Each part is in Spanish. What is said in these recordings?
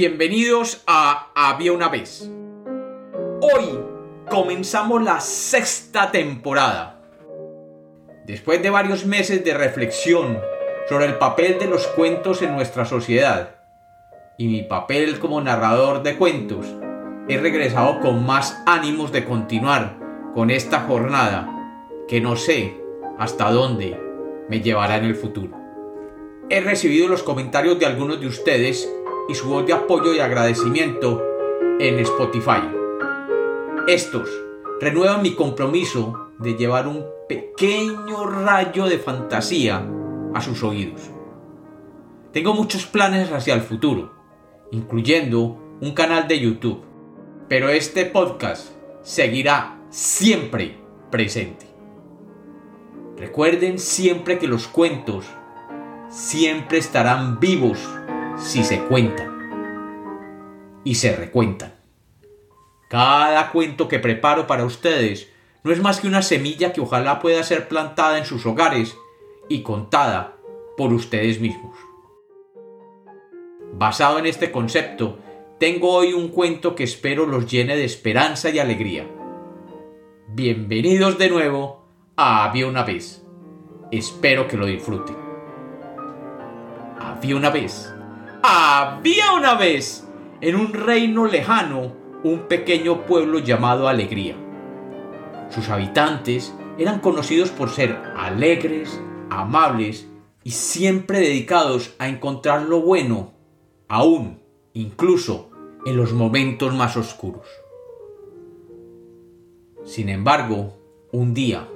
Bienvenidos a Había una vez. Hoy comenzamos la sexta temporada. Después de varios meses de reflexión sobre el papel de los cuentos en nuestra sociedad y mi papel como narrador de cuentos, he regresado con más ánimos de continuar con esta jornada que no sé hasta dónde me llevará en el futuro. He recibido los comentarios de algunos de ustedes y su voz de apoyo y agradecimiento en Spotify. Estos renuevan mi compromiso de llevar un pequeño rayo de fantasía a sus oídos. Tengo muchos planes hacia el futuro, incluyendo un canal de YouTube, pero este podcast seguirá siempre presente. Recuerden siempre que los cuentos siempre estarán vivos si se cuentan y se recuentan. Cada cuento que preparo para ustedes no es más que una semilla que ojalá pueda ser plantada en sus hogares y contada por ustedes mismos. Basado en este concepto, tengo hoy un cuento que espero los llene de esperanza y alegría. Bienvenidos de nuevo a Había una vez. Espero que lo disfruten. Había una vez había una vez, en un reino lejano, un pequeño pueblo llamado Alegría. Sus habitantes eran conocidos por ser alegres, amables y siempre dedicados a encontrar lo bueno, aún, incluso, en los momentos más oscuros. Sin embargo, un día,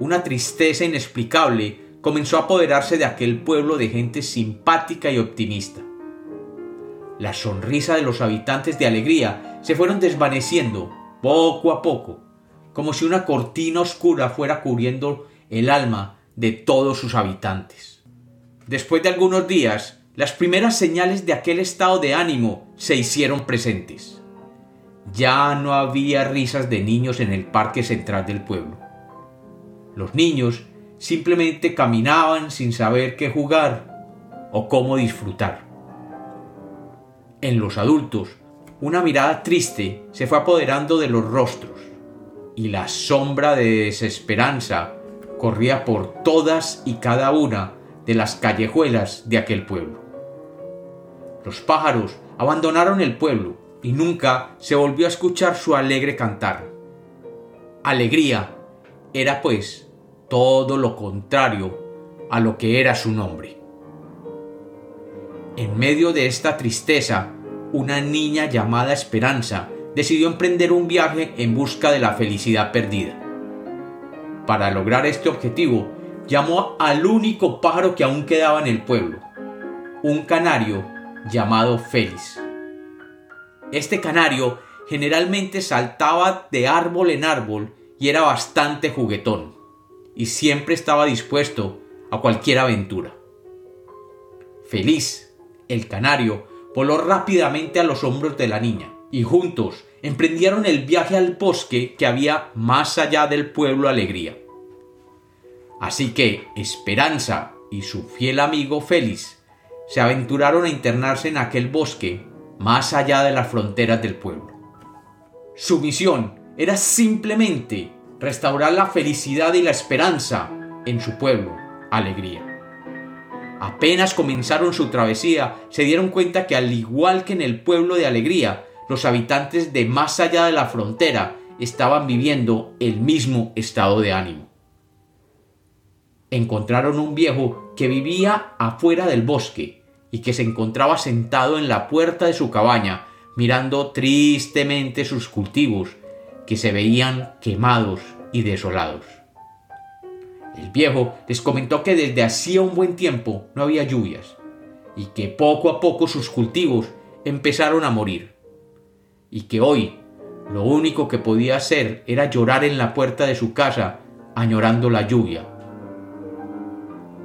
una tristeza inexplicable comenzó a apoderarse de aquel pueblo de gente simpática y optimista. La sonrisa de los habitantes de alegría se fueron desvaneciendo poco a poco, como si una cortina oscura fuera cubriendo el alma de todos sus habitantes. Después de algunos días, las primeras señales de aquel estado de ánimo se hicieron presentes. Ya no había risas de niños en el parque central del pueblo. Los niños simplemente caminaban sin saber qué jugar o cómo disfrutar. En los adultos, una mirada triste se fue apoderando de los rostros y la sombra de desesperanza corría por todas y cada una de las callejuelas de aquel pueblo. Los pájaros abandonaron el pueblo y nunca se volvió a escuchar su alegre cantar. Alegría era pues todo lo contrario a lo que era su nombre. En medio de esta tristeza, una niña llamada Esperanza decidió emprender un viaje en busca de la felicidad perdida. Para lograr este objetivo, llamó al único pájaro que aún quedaba en el pueblo, un canario llamado Félix. Este canario generalmente saltaba de árbol en árbol y era bastante juguetón y siempre estaba dispuesto a cualquier aventura. Feliz, el canario voló rápidamente a los hombros de la niña y juntos emprendieron el viaje al bosque que había más allá del pueblo Alegría. Así que Esperanza y su fiel amigo Félix se aventuraron a internarse en aquel bosque más allá de las fronteras del pueblo. Su misión era simplemente restaurar la felicidad y la esperanza en su pueblo, alegría. Apenas comenzaron su travesía, se dieron cuenta que al igual que en el pueblo de alegría, los habitantes de más allá de la frontera estaban viviendo el mismo estado de ánimo. Encontraron un viejo que vivía afuera del bosque y que se encontraba sentado en la puerta de su cabaña mirando tristemente sus cultivos que se veían quemados y desolados. El viejo les comentó que desde hacía un buen tiempo no había lluvias y que poco a poco sus cultivos empezaron a morir y que hoy lo único que podía hacer era llorar en la puerta de su casa añorando la lluvia.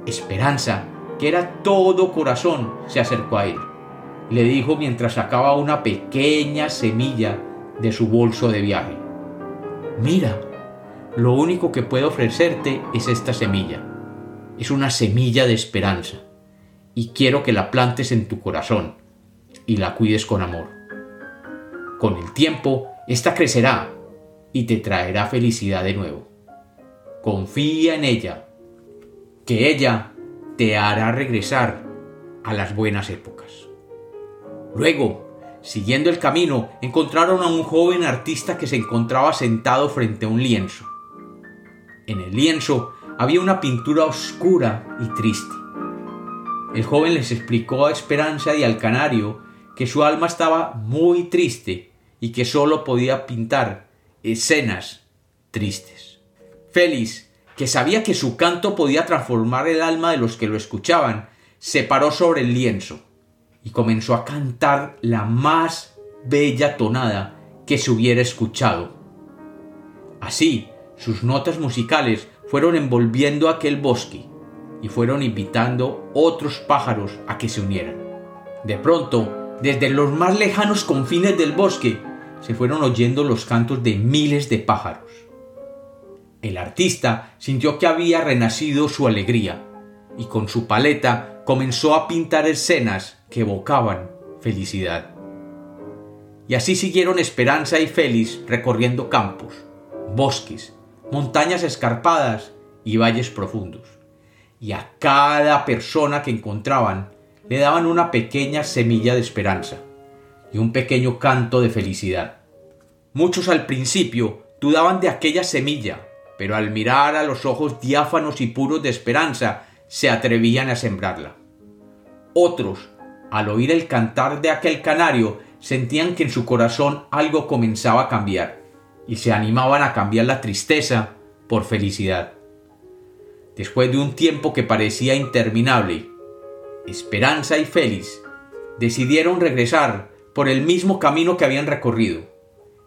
Esperanza, que era todo corazón, se acercó a él. Le dijo mientras sacaba una pequeña semilla de su bolso de viaje. Mira, lo único que puedo ofrecerte es esta semilla. Es una semilla de esperanza. Y quiero que la plantes en tu corazón. y la cuides con amor. Con el tiempo, esta crecerá y te traerá felicidad de nuevo. Confía en ella, que ella te hará regresar a las buenas épocas. Luego, siguiendo el camino, encontraron a un joven artista que se encontraba sentado frente a un lienzo. En el lienzo había una pintura oscura y triste. El joven les explicó a Esperanza y al canario que su alma estaba muy triste y que sólo podía pintar escenas tristes. Félix, que sabía que su canto podía transformar el alma de los que lo escuchaban, se paró sobre el lienzo y comenzó a cantar la más bella tonada que se hubiera escuchado. Así, sus notas musicales fueron envolviendo aquel bosque y fueron invitando otros pájaros a que se unieran. De pronto, desde los más lejanos confines del bosque, se fueron oyendo los cantos de miles de pájaros. El artista sintió que había renacido su alegría y con su paleta comenzó a pintar escenas que evocaban felicidad. Y así siguieron Esperanza y Félix recorriendo campos, bosques, montañas escarpadas y valles profundos. Y a cada persona que encontraban le daban una pequeña semilla de esperanza y un pequeño canto de felicidad. Muchos al principio dudaban de aquella semilla, pero al mirar a los ojos diáfanos y puros de esperanza se atrevían a sembrarla. Otros, al oír el cantar de aquel canario, sentían que en su corazón algo comenzaba a cambiar y se animaban a cambiar la tristeza por felicidad. Después de un tiempo que parecía interminable, Esperanza y Félix decidieron regresar por el mismo camino que habían recorrido.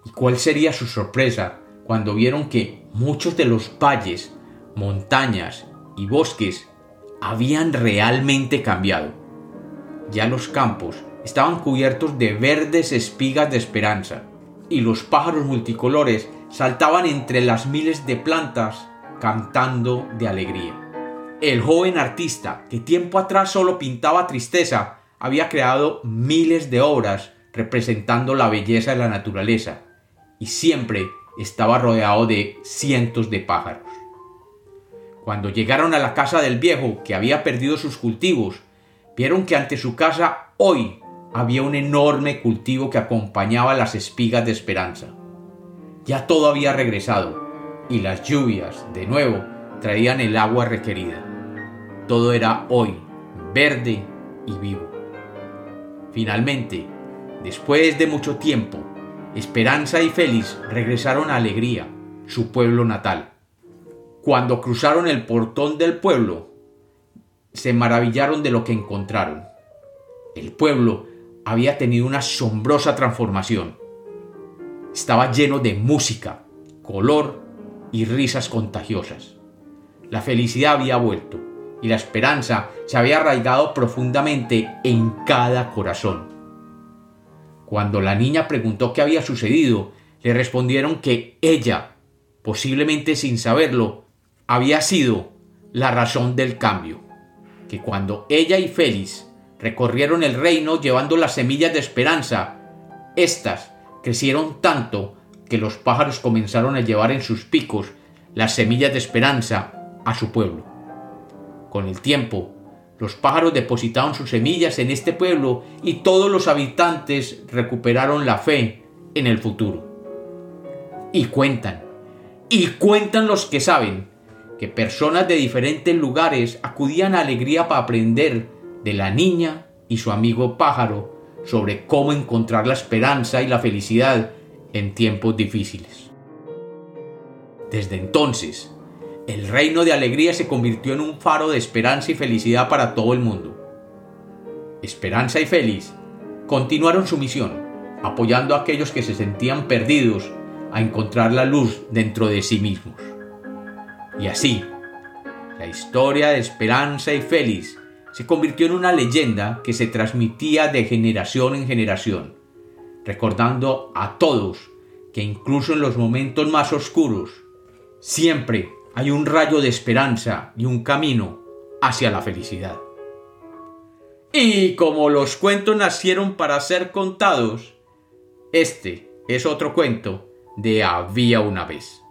¿Y cuál sería su sorpresa cuando vieron que muchos de los valles, montañas y bosques habían realmente cambiado? Ya los campos estaban cubiertos de verdes espigas de esperanza, y los pájaros multicolores saltaban entre las miles de plantas cantando de alegría. El joven artista, que tiempo atrás solo pintaba tristeza, había creado miles de obras representando la belleza de la naturaleza, y siempre estaba rodeado de cientos de pájaros. Cuando llegaron a la casa del viejo, que había perdido sus cultivos, vieron que ante su casa hoy había un enorme cultivo que acompañaba las espigas de esperanza. Ya todo había regresado y las lluvias, de nuevo, traían el agua requerida. Todo era hoy, verde y vivo. Finalmente, después de mucho tiempo, Esperanza y Félix regresaron a Alegría, su pueblo natal. Cuando cruzaron el portón del pueblo, se maravillaron de lo que encontraron. El pueblo había tenido una asombrosa transformación. Estaba lleno de música, color y risas contagiosas. La felicidad había vuelto y la esperanza se había arraigado profundamente en cada corazón. Cuando la niña preguntó qué había sucedido, le respondieron que ella, posiblemente sin saberlo, había sido la razón del cambio, que cuando ella y Félix recorrieron el reino llevando las semillas de esperanza. Estas crecieron tanto que los pájaros comenzaron a llevar en sus picos las semillas de esperanza a su pueblo. Con el tiempo, los pájaros depositaron sus semillas en este pueblo y todos los habitantes recuperaron la fe en el futuro. Y cuentan, y cuentan los que saben, que personas de diferentes lugares acudían a alegría para aprender de la niña y su amigo pájaro sobre cómo encontrar la esperanza y la felicidad en tiempos difíciles. Desde entonces, el reino de alegría se convirtió en un faro de esperanza y felicidad para todo el mundo. Esperanza y Feliz continuaron su misión, apoyando a aquellos que se sentían perdidos a encontrar la luz dentro de sí mismos. Y así, la historia de Esperanza y Feliz se convirtió en una leyenda que se transmitía de generación en generación, recordando a todos que incluso en los momentos más oscuros, siempre hay un rayo de esperanza y un camino hacia la felicidad. Y como los cuentos nacieron para ser contados, este es otro cuento de Había una vez.